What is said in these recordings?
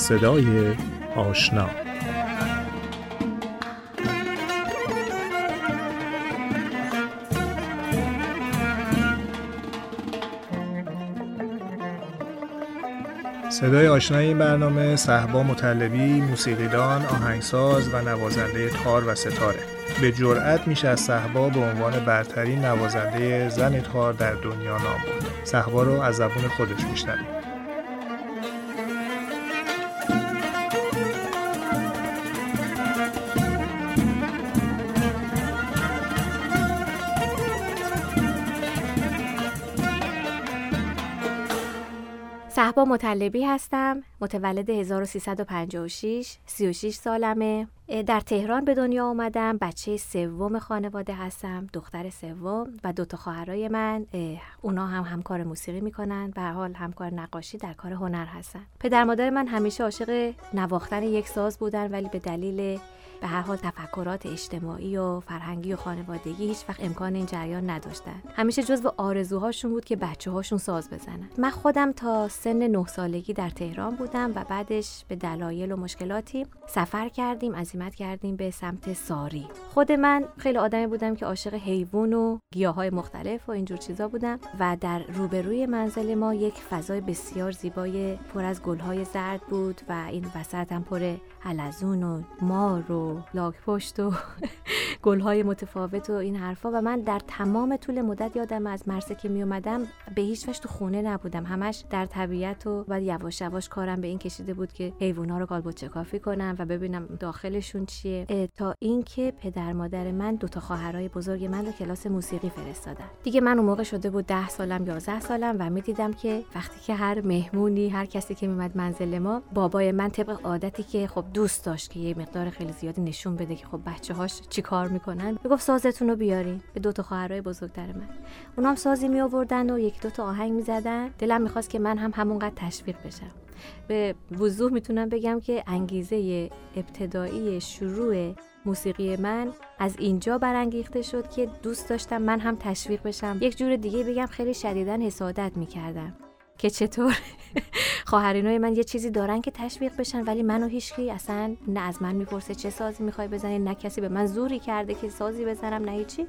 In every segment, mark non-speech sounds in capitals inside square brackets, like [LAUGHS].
صدای آشنا صدای آشنای این برنامه صحبا مطلبی، موسیقیدان، آهنگساز و نوازنده تار و ستاره به جرأت میشه از صحبا به عنوان برترین نوازنده زن تار در دنیا نام برد. صحبا رو از زبون خودش میشنویم. صحبا مطلبی هستم. متولد 1356 36 سالمه. در تهران به دنیا آمدم. بچه سوم خانواده هستم. دختر سوم و دوتا خواهرای من. اونا هم همکار موسیقی می‌کنن. به حال همکار نقاشی در کار هنر هستن. پدر مادر من همیشه عاشق نواختن یک ساز بودن ولی به دلیل به هر حال تفکرات اجتماعی و فرهنگی و خانوادگی هیچ وقت امکان این جریان نداشتن. همیشه جزو آرزوهاشون بود که بچه هاشون ساز بزنن. من خودم تا سن نه سالگی در تهران بودم و بعدش به دلایل و مشکلاتی سفر کردیم. عزیمت کردیم به سمت ساری. خود من خیلی آدمی بودم که عاشق حیوان و گیاهای مختلف و اینجور چیزا بودم و در روبروی منزل ما یک فضای بسیار زیبای پر از گلهای زرد بود و این وسط هم پر حلزون و مار و لاک پشت و [LAUGHS] گلهای متفاوت و این حرفا و من در تمام طول مدت یادم از مرسه که می اومدم به هیچ وجه تو خونه نبودم. همش در طبیعت و بعد یواش یواش کارم به این کشیده بود که حیوونا رو گالبوچه کافی کنم و ببینم داخلشون چیه. تا اینکه پدر مادر من دو تا خواهرای بزرگ من رو کلاس موسیقی فرستادن. دیگه من اون موقع شده بود ده سالم 11 سالم و می‌دیدم که وقتی که هر مهمونی هر کسی که میمد منزل ما بابای من طبق عادتی که خب دوست داشت که یه مقدار خیلی زیادی نشون بده که خب بچه هاش چی کار می‌کنن. می‌گفت سازتون رو بیارین. به دو تا خواهرای بزرگتر من. اونا هم سازی می آوردن و یک دو تا آهنگ می‌زدن. دلم می‌خواست که من هم همونقدر تشویق بشم. به وضوح می‌تونم بگم که انگیزه ابتدایی شروع موسیقی من از اینجا برانگیخته شد که دوست داشتم من هم تشویق بشم. یک جور دیگه بگم خیلی شدیدا حسادت می‌کردم. که چطور [LAUGHS] خواهرینای من یه چیزی دارن که تشویق بشن ولی منو هیچکی اصلا نه از من می‌پرسه چه سازی می‌خوای بزنی نه کسی به من زوری کرده که سازی بزنم نه هیچی.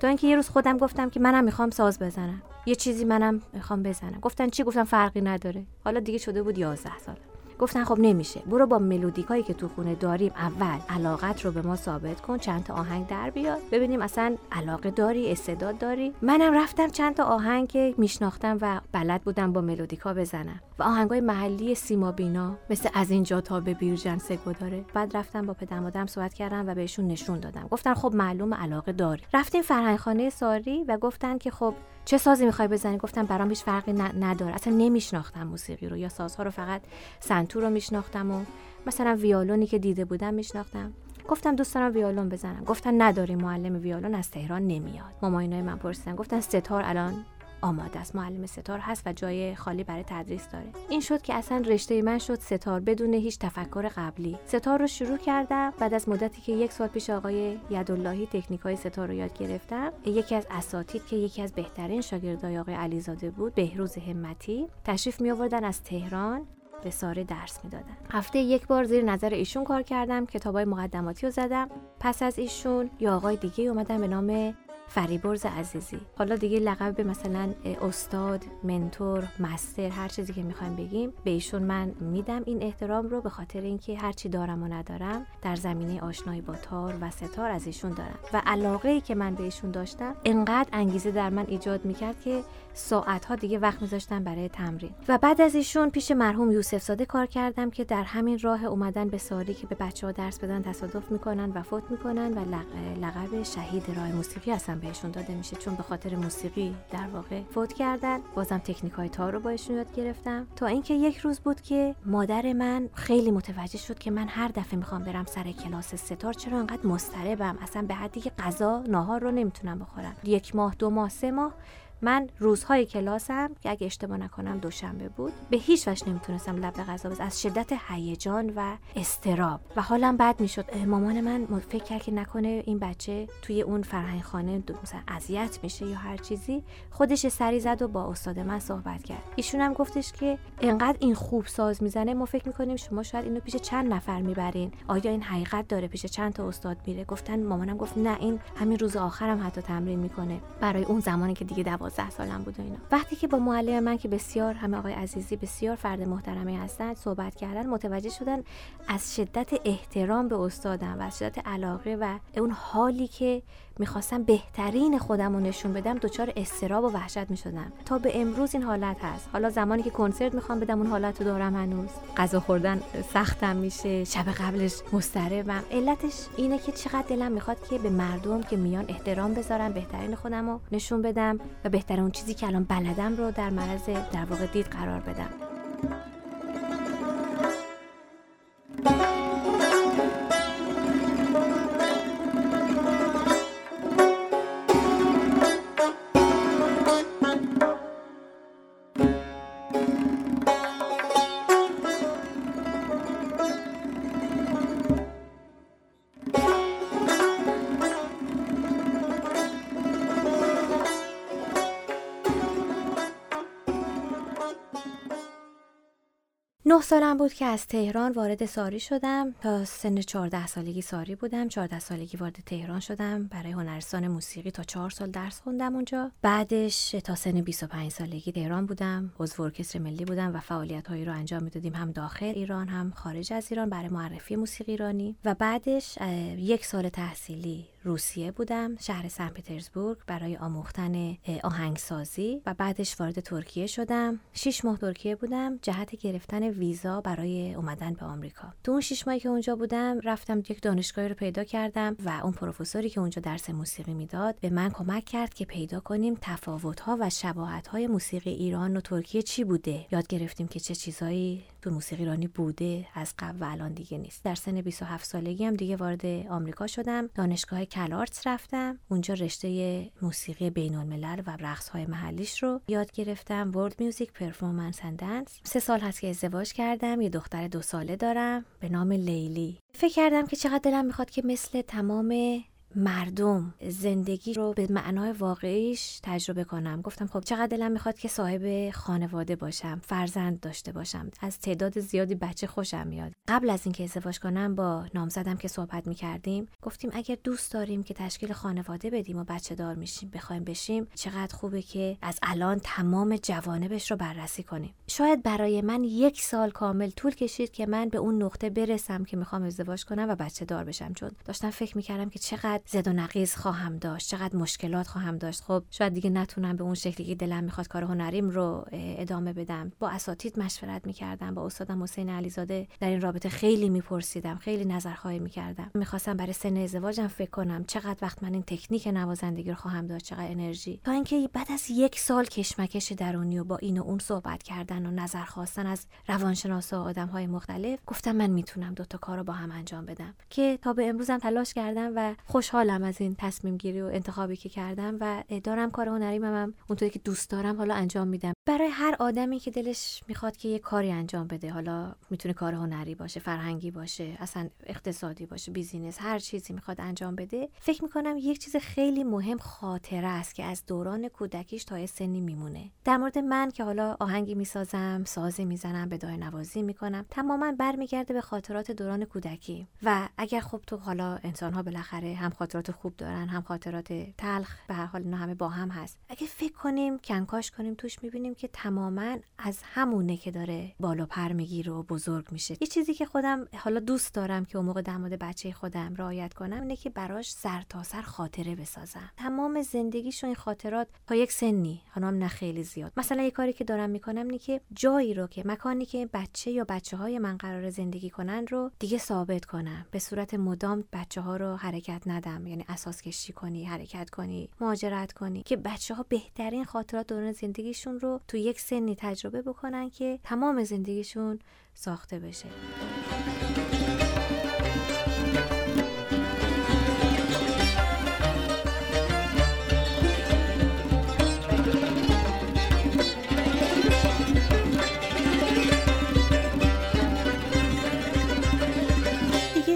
تا اینکه یه روز خودم گفتم که منم می‌خوام ساز بزنم. یه چیزی منم می‌خوام بزنم. گفتن چی؟ گفتم فرقی نداره. حالا دیگه شده بود 11 سال گفتن خب نمیشه. برو با ملودیکایی که تو خونه داریم اول علاقت رو به ما ثابت کن چند تا آهنگ در بیاد ببینیم اصلا علاقه داری استعداد داری. منم رفتم چند تا آهنگ که میشناختم و بلد بودم با ملودیکا بزنم. و آهنگای محلی سیما بینا مثل از اینجا تا به بیرجن سگو داره. بعد رفتم با پدرم مادرم صحبت کردم و بهشون نشون دادم. گفتن خب معلوم علاقه داری. رفتیم فرهنگخانه ساری و گفتن که خب چه سازی می‌خوای بزنی؟ گفتم برام هیچ فرقی نداره. اصلا نمیشناختم موسیقی رو. یا سازها رو فقط سنتور رو میشناختم و مثلا ویالونی که دیده بودم میشناختم. گفتم دوست دارم ویولون بزنم. گفتن نداری معلم ویولون از تهران نمیاد. ماماینای من پرسیدن. گفتن ستار الان آماده است. معلم ستار هست و جای خالی برای تدریس داره. این شد که اصلا رشته من شد ستار بدون هیچ تفکر قبلی. ستار رو شروع کردم. بعد از مدتی که یک سال پیش آقای یداللهی تکنیک های ستار رو یاد گرفتم یکی از اساتید که یکی از بهترین شاگردای آقای علیزاده بود بهروز همتی تشریف می آوردن از تهران به ساره درس می‌دادن. هفته یک بار زیر نظر ایشون کار کردم کتابای مقدماتی رو زدم. پس از ایشون یا آقای دیگه اومدن به نام فریبرز عزیزی. حالا دیگه لقب به مثلا استاد منتور مستر هر چیزی که می‌خوایم بگیم به ایشون من میدم. این احترام رو به خاطر اینکه هر چی دارم و ندارم در زمینه آشنایی با تار و ستار از ایشون دارم. و علاقه ای که من به ایشون داشتم انقدر انگیزه در من ایجاد می‌کرد که ساعت ها دیگه وقت میذاشتم برای تمرین. و بعد از ایشون پیش مرحوم یوسف زاده کار کردم که در همین راه اومدن به ساری که به بچه ها درس بدن تصادف می‌کنن و فوت می‌کنن و لقب شهید راه موسیقی هستن بهشون داده میشه. چون به خاطر موسیقی در واقع فوت کردن. بازم تکنیک های تار رو باشون یاد گرفتم. تا اینکه یک روز بود که مادر من خیلی متوجه شد که من هر دفعه می‌خوام برم سر کلاس ستار چرا انقدر مضطربم؟ اصلا به حدی که غذا ناهار رو نمی‌تونم بخورم. یک ماه دو ماه سه ماه من روزهای کلاسم که اگه اشتباه نکنم دوشنبه بود به هیچ وجه نمی‌تونستم لب به غذا بزنم از شدت هیجان و استراب. و حالم بد می‌شد. مامان من فکر کرد که نکنه این بچه توی اون فرهنگ خانه مثلا اذیت میشه یا هر چیزی. خودش سری زد و با استاد من صحبت کرد. ایشون هم گفتش که انقدر این خوب ساز می‌زنه ما فکر می‌کنیم شما شاید اینو پیش چند نفر می‌برین. آیا این حقیقت داره پیش چند تا استاد میره؟ گفتن مامانم گفت نه این همین روز آخرم حتی تمرین می‌کنه. برای اون زمانی که دیگه دوازده سالم بود و اینا. وقتی که با معلم من که بسیار همه آقای عزیزی بسیار فرد محترمی هستن صحبت کردن متوجه شدن از شدت احترام به استادم و از شدت علاقه و اون حالی که می‌خواستم بهترین خودم رو نشون بدم دچار استراب و وحشت می‌شدم. تا به امروز این حالت هست. حالا زمانی که کنسرت می‌خوام بدم اون حالت رو دارم هنوز. غذا خوردن سختم میشه شب قبلش مضطربم. علتش اینه که چقدر دلم می‌خواد که به مردم که میان احترام بذارم بهترین خودم رو نشون بدم و بهترین اون چیزی که الان بلدم رو در معرض در واقع دید قرار بدم. نه سالم بود که از تهران وارد ساری شدم. تا سن 14 سالگی ساری بودم. 14 سالگی وارد تهران شدم. برای هنرستان موسیقی تا 4 سال درس خوندم اونجا. بعدش تا سن 25 سالگی تهران بودم. عضو ارکستر ملی بودم و فعالیت هایی رو انجام می‌دادیم. هم داخل ایران هم خارج از ایران برای معرفی موسیقی ایرانی. و بعدش یک سال تحصیلی روسیه بودم شهر سن پترزبورگ برای آموختن آهنگسازی و بعدش وارد ترکیه شدم. شش ماه ترکیه بودم جهت گرفتن ویزا برای اومدن به آمریکا. تو اون شش ماهی که اونجا بودم رفتم یک دانشگاهی رو پیدا کردم و اون پروفسوری که اونجا درس موسیقی می‌داد به من کمک کرد که پیدا کنیم تفاوت ها و شباهت موسیقی ایران و ترکیه چی بوده. یاد گرفتیم که چه چیزهایی تو موسیقی ایرانی بوده از قبل و الان دیگه نیست. در سن 27 سالگی هم دیگه وارد آمریکا شدم. دانشگاه CalArts رفتم. اونجا رشته موسیقی بین الملل و رقص های محلیش رو یاد گرفتم. World Music Performance and Dance سه سال هست که ازدواج کردم. یه دختر دو ساله دارم. به نام لیلی. فکر کردم که چقدر دلم می‌خواد که مثل تمام مردم زندگی رو به معنای واقعیش تجربه کنم. گفتم خب چقدر دلم می‌خواد که صاحب خانواده باشم فرزند داشته باشم. از تعداد زیادی بچه خوشم میاد. قبل از اینکه ازدواج کنم با نامزدم که صحبت می‌کردیم گفتیم اگر دوست داریم که تشکیل خانواده بدیم و بچه دار میشیم بخوایم بشیم چقدر خوبه که از الان تمام جوانبش رو بررسی کنیم. شاید برای من یک سال کامل طول کشید که من به اون نقطه برسم که می‌خوام ازدواج کنم و بچه دار بشم. چون داشتم فکر می‌کردم که چقدر زد و نقیز خواهم داشت چقدر مشکلات خواهم داشت. خب شاید دیگه نتونم به اون شکلی که دلم می‌خواد کار هنریم رو ادامه بدم. با اساتید مشورت می‌کردم با استادم حسین علیزاده در این رابطه خیلی میپرسیدم خیلی نظرخواهی می‌کردم. می‌خواستم برای سن ازدواجم فکر کنم چقدر وقت من این تکنیک نوازندگی رو خواهم داشت چقدر انرژی. تا اینکه بعد از یک سال کشمکش درونی و با این و اون صحبت کردن و نظر خواستن از روانشناسا و آدم های مختلف گفتم من می‌تونم دوتا کار رو با هم انجام بدم. که تا به امروزم تلاش کردم و خوشحالم از این تصمیم گیری و انتخابی که کردم و دارم کار هنری هم اونطوری که دوست دارم حالا انجام میدم. برای هر آدمی که دلش می‌خواد که یه کاری انجام بده حالا می‌تونه کار هنری باشه فرهنگی باشه اصلا اقتصادی باشه بیزینس هر چیزی می‌خواد انجام بده فکر می‌کنم یک چیز خیلی مهم خاطره است که از دوران کودکیش تا سنی میمونه. در مورد من که حالا آهنگی می‌سازم سازی می‌زنم به دای نوازی می‌کنم تماما برمیگرده به خاطرات دوران کودکی. و اگر خب تو حالا انسان ها بالاخره هم خاطرات خوب دارن هم خاطرات تلخ به هر حال اینا همه با هم هست. اگه فکر کنیم کنکاش کنیم توش می‌بینیم که تماما از همونه که داره بالا پر می‌گیره و بزرگ میشه. یه چیزی که خودم حالا دوست دارم که اون موقع در مورد بچه خودم رعایت کنم اینه که براش تا سر خاطره بسازم. تمام زندگیش این خاطرات تا یک سنی حالا نه خیلی زیاد. مثلا یه کاری که دارم می‌کنم اینه که جایی رو که مکانی که بچه یا بچه های من قرار زندگی کنن رو دیگه ثابت کنم. به صورت مدام بچه ها رو حرکت ندم. یعنی اساس کشی کنی حرکت کنی مهاجرت کنی. که بچه ها بهترین خاطرات دوران زندگیشون رو تو یک سنی تجربه بکنن که تمام زندگیشون ساخته بشه.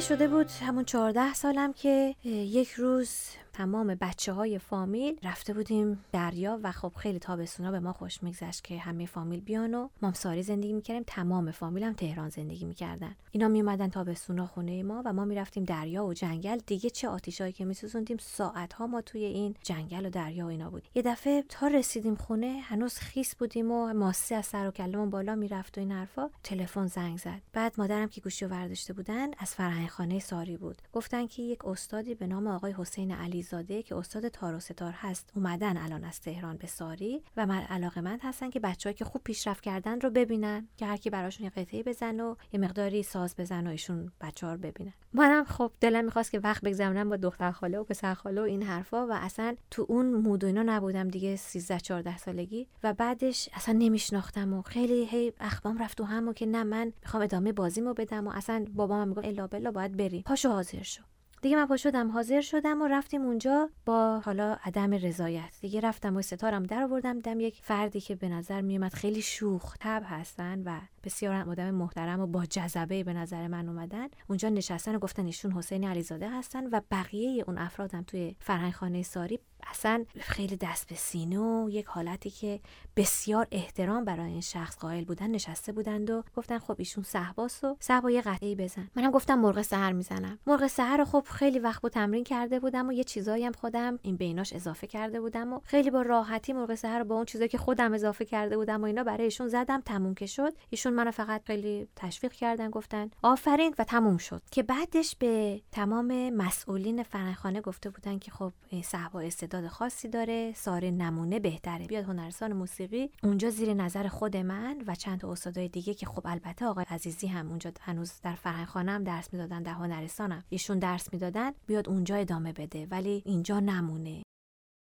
شده بود همون چهارده سالم که یک روز تمام بچه های فامیل رفته بودیم دریا و خب خیلی تابستونا به ما خوش میگذشت که همه فامیل بیان و مامساری زندگی می‌کردیم. تمام فامیل هم تهران زندگی می‌کردن. اینا میومدن تابستونا خونه ما و ما می‌رفتیم دریا و جنگل. دیگه چه آتیشایی که میسوزوندیم ساعت ها ما توی این جنگل و دریا و اینا بود. یه دفعه تا رسیدیم خونه هنوز خیس بودیم و ماسی از سر و کلمون بالا می‌رفت و این حرفا. تلفن زنگ زد. بعد مادرم که گوشی ورداشته بودن از فرهنگ خانه ساری بود. گفتن که یک استادی به نام آقای حسین علی زاده که استاد تار و ستار هست اومدن الان از تهران به ساری و من علاقه مند هستن که بچه‌ای که خوب پیشرفت کردن رو ببینن که هر کی براشون یه قطعه بزن و یه مقداری ساز بزن و ایشون بچه‌ها رو ببینن. منم خب دلم می‌خواست که وقت بگذرونم با دختر خاله و پسر خاله و این حرفا و اصلا تو اون مود و اینا نبودم دیگه 13 14 سالگی و بعدش اصلا نمیشناختم و خیلی هی اخبام رفت و هم و که نه من می‌خوام ادامه بازیمو بدم و اصلا بابام می‌گفت الا بلا باید بری پاشو حاضر شو. دیگه من پا شدم حاضر شدم و رفتیم اونجا با حالا عدم رضایت. دیگه رفتم و ستارم در آوردم دم یک فردی که به نظر میومد خیلی شوخ تب هستن و بسیار آدم محترم و با جذبه به نظر من اومدن. اونجا نشستن و گفتن ایشون حسین علیزاده هستن و بقیه اون افرادم توی فرهنگ ساری اصلا خیلی دست به سینه و یک حالتی که بسیار احترام برای این شخص قائل بودن نشسته بودند و گفتن خب ایشون صحباس و صحبا یه قطعی بزن. منم گفتم مرغ سحر می‌زنم. مرغ سحر رو خب خیلی وقت با تمرین کرده بودم و یه چیزایی هم خودم این بیناش اضافه کرده بودم و خیلی با راحتی مرغ سحر رو با اون چیزایی که خودم اضافه کرده بودم و اینا برای ایشون زدم تموم که شد. ایشون منو فقط خیلی تشویق کردن گفتن آفرین و تموم شد. که بعدش به تمام مسئولین فرهنگخانه گفته بودن که خب صحبا استعداد خاصی داره ساره نمونه بهتره. بیاد هنرستان موسیقی اونجا زیر نظر خود من و چند تا استادای دیگه که خب البته آقای عزیزی هم اونجا هنوز در فرهنگخانه هم درس می‌دادن در هنرستانم ایشون درس می‌دادن بیاد اونجا ادامه بده. ولی اینجا نمونه.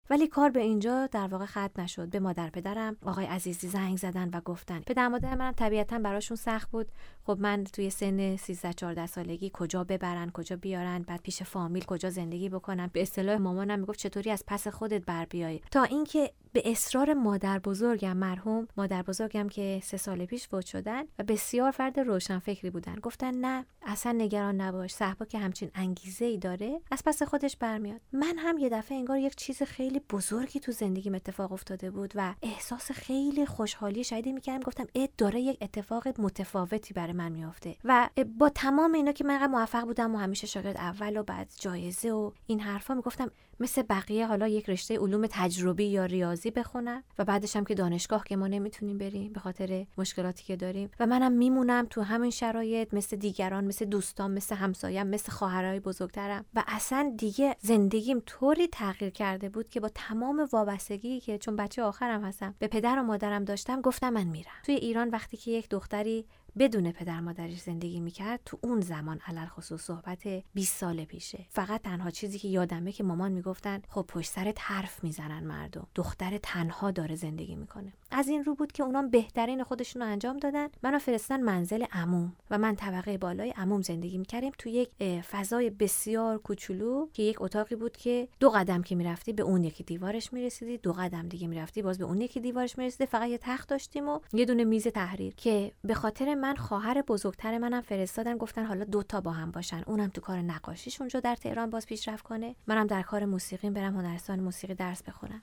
ولی کار به اینجا در واقع ختم نشد. به مادر پدرم آقای عزیزی زنگ زدن و گفتن. پدر مادر منم طبیعتا براشون سخت بود. خب من توی سن 13 14 سالگی کجا ببرن کجا بیارن بعد پیش فامیل کجا زندگی بکنم به اصطلاح مامانم می‌گفت چطوری از پس خودت بر بیای. تا اینکه به اصرار مادر بزرگم مرحوم مادر بزرگم که سه سال پیش فوت شدن و بسیار فرد روشن فکری بودن. گفتن نه اصلا نگران نباش صحبا که همچین انگیزه ای داره از پس خودش برمیاد. من هم یه دفعه انگار یک چیز خیلی بزرگی تو زندگیم اتفاق افتاده بود و احساس خیلی خوشحالی شدیدی می‌کردم. گفتم اد داره یک اتفاق متفاوتی برای من میافته و با تمام اینا که من موفق بودم و همیشه شاگرد اول و بعد جایزه و این حرفا می‌گفتم مثل بقیه حالا یک رشته علوم تجربی یا ریاضی بخونم و بعدش هم که دانشگاه که ما نمی‌تونیم بریم به خاطر مشکلاتی که داریم. و منم میمونم تو همین شرایط مثل دیگران مثل دوستان مثل همسایم مثل خواهرای بزرگترم. و اصلا دیگه زندگیم طوری تغییر کرده بود که با تمام وابستگی که چون بچه آخرم هستم به پدر و مادرم داشتم گفتم من میرم. توی ایران وقتی که یک دختری بدون پدر مادرش زندگی می‌کرد تو اون زمان علل خصوص صحبت 20 سال پیشه. فقط تنها چیزی که یادمه که مامان می‌گفتن خب پشت سرت حرف می‌زنن مردم. دختر تنها داره زندگی می‌کنه. از این رو بود که اونام بهترین خودشون رو انجام دادن. منو فرستن منزل عموم و من طبقه بالای عموم زندگی می‌کردیم تو یک فضای بسیار کوچولو که یک اتاقی بود که دو قدم که می‌رفتی به اون یکی دیوارش می‌رسیدی دو قدم دیگه می‌رفتی باز به اون یکی دیوارش می‌رسیدی. فقط یه تخت داشتیم و یه دونه میز تحریر که به خاطر من خواهر بزرگتر منم فرستادن گفتن حالا دوتا با هم باشن. اونم تو کار نقاشیش اونجا در تهران باز پیشرفت کنه. منم در کار موسیقی برم هنرستان موسیقی درس بخونم.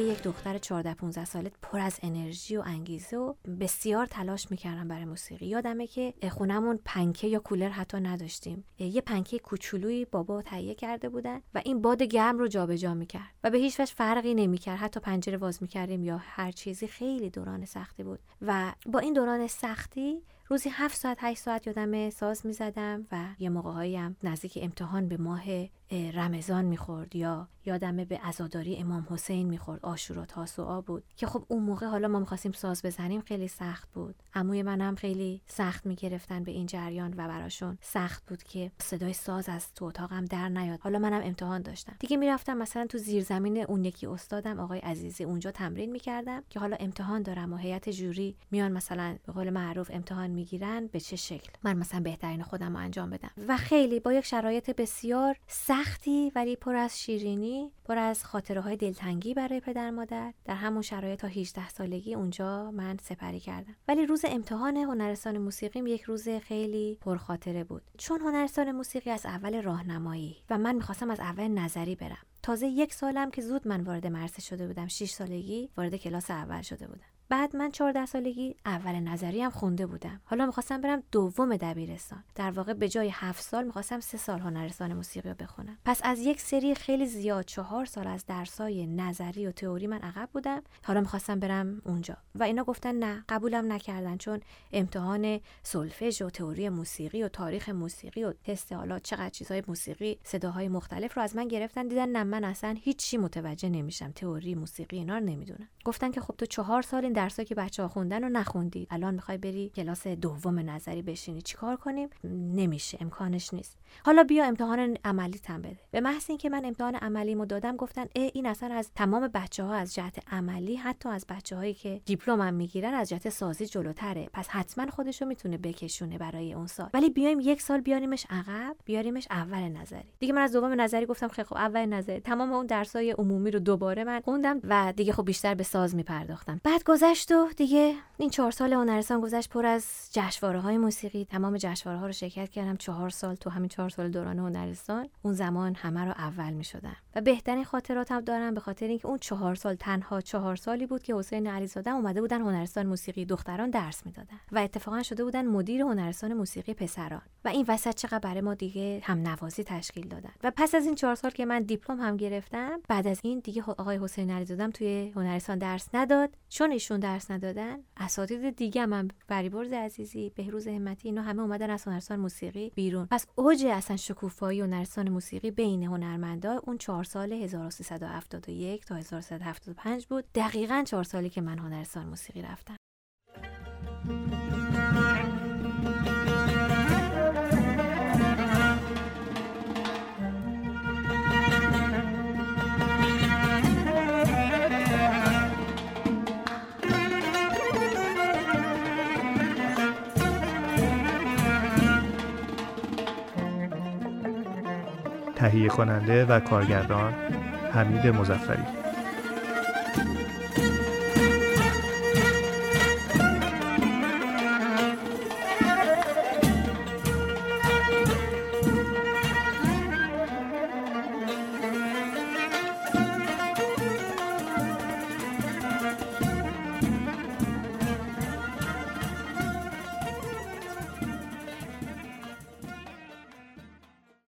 یک دختر 14 15 ساله پر از انرژی و انگیزه و بسیار تلاش می‌کردم برای موسیقی. یادمه که خونمون پنکه یا کولر حتی نداشتیم. یه پنکه کوچولویی بابا تهیه کرده بودن و این باد گرم رو جابجا می‌کرد و به هیچ وجه فرقی نمی‌کرد. حتی پنجره باز می‌کردیم یا هر چیزی خیلی دوران سختی بود. و با این دوران سختی روزی هفت ساعت هشت ساعت یادم ساز می‌زدم و یه موقع هم نزدیک امتحان به ماه رمضان می‌خورد یا یادمه به عزاداری امام حسین می‌خورد آشورا تاسوعا بود. که خب اون موقع حالا ما می‌خواستیم ساز بزنیم خیلی سخت بود. عموی منم خیلی سخت می‌گرفتن به این جریان و براشون سخت بود که صدای ساز از تو اتاقم در نیاد. حالا منم امتحان داشتم. دیگه می‌رفتم مثلا تو زیرزمین اون یکی استادم آقای عزیزی اونجا تمرین می‌کردم که حالا امتحان دارم و هیئت جوری میان مثلا به قول معروف امتحان می‌گیرن به چه شکل. من مثلا بهترین خودم رو انجام بدم. و خیلی با یک شرایط بسیار سختی ولی پر از شیرینی پر از خاطره های دلتنگی برای پدر مادر. در همون شرایط تا 18 سالگی اونجا من سپری کردم. ولی روز امتحان هنرستان موسیقیم یک روز خیلی پرخاطره بود. چون هنرستان موسیقی از اول راهنمایی و من می‌خواستم از اول نظری برم. تازه یک سالم که زود من وارد مرسه شده بودم 6 سالگی وارد کلاس اول شده بودم. بعد من 14 سالگی اول نظری هم خونده بودم. حالا می‌خواستم برم دوم دبیرستان. در واقع به جای هفت سال می‌خواستم سه سال هنرستان موسیقی رو بخونم. پس از یک سری خیلی زیاد چهار سال از درسای نظری و تئوری من عقب بودم. حالا می‌خواستم برم اونجا. و اینا گفتن نه قبولم نکردن چون امتحان سولفژ و تئوری موسیقی و تاریخ موسیقی و تست حالا چقدر چیزهای موسیقی صداهای مختلف رو از من گرفتن. دیدن نه من اصلا هیچی متوجه نمیشم. تئوری موسیقی اینا رو نمی‌دونم. گفتن که خب تو چهار سال این درسایی که بچه ها خوندن رو نخوندید. الان می‌خوای بری کلاس دوم نظری بشینی. چیکار کنیم؟ نمیشه. امکانش نیست. حالا بیا امتحان عملی تن بده. به محض اینکه من امتحان عملیمو دادم گفتن ای این اصلا از تمام بچه ها از جهت عملی حتی از بچه هایی که دیپلم هم می‌گیرن از جهت سازی جلوتره. پس حتما خودشو می‌تونه بکشونه برای اون سال. ولی بیایم یک سال بیاریمش عقب بیاریمش اول نظری. دیگه من از دوم نظری گفتم خیلی خب اول نظری. تمام اون درسای عمومی رو دوباره من خوندم و دیگه خب بیشتر به ساز میپرداختم. بعد گذشت و دیگه این چهار سال هنرستان گذشت پر از جشنواره های موسیقی. تمام جشنواره ها رو شرکت کردم. چهار سال تو همین چهار سال دوران هنرستان. اون زمان همه رو اول می شدم و بهترین خاطراتم دارم به خاطر اینکه اون چهار سال تنها چهار سالی بود که حسین علیزاده اومده بودن هنرستان موسیقی دختران درس می‌دادن. و اتفاقا شده بودن مدیر هنرستان موسیقی پسران. و این وسط چقدر برای ما دیگه هم نوازی تشکیل دادن. و پس از این چهار سال که من دیپلم هم گرفتم بعد از این دیگه آقای حسین علیزاده توی هنرستان درس نداد. چون درس ندادن. اساتید دیگه من فریبرز عزیزی بهروز همتی اینا همه اومدن از هنرستان موسیقی بیرون. پس اوج اصلا شکوفایی هنرستان موسیقی بین هنرمندا اون چهار سال 1371 تا 1375 بود. دقیقا چهار سالی که من هنرستان موسیقی رفتم. تهیه کننده و کارگردان حمید مزفری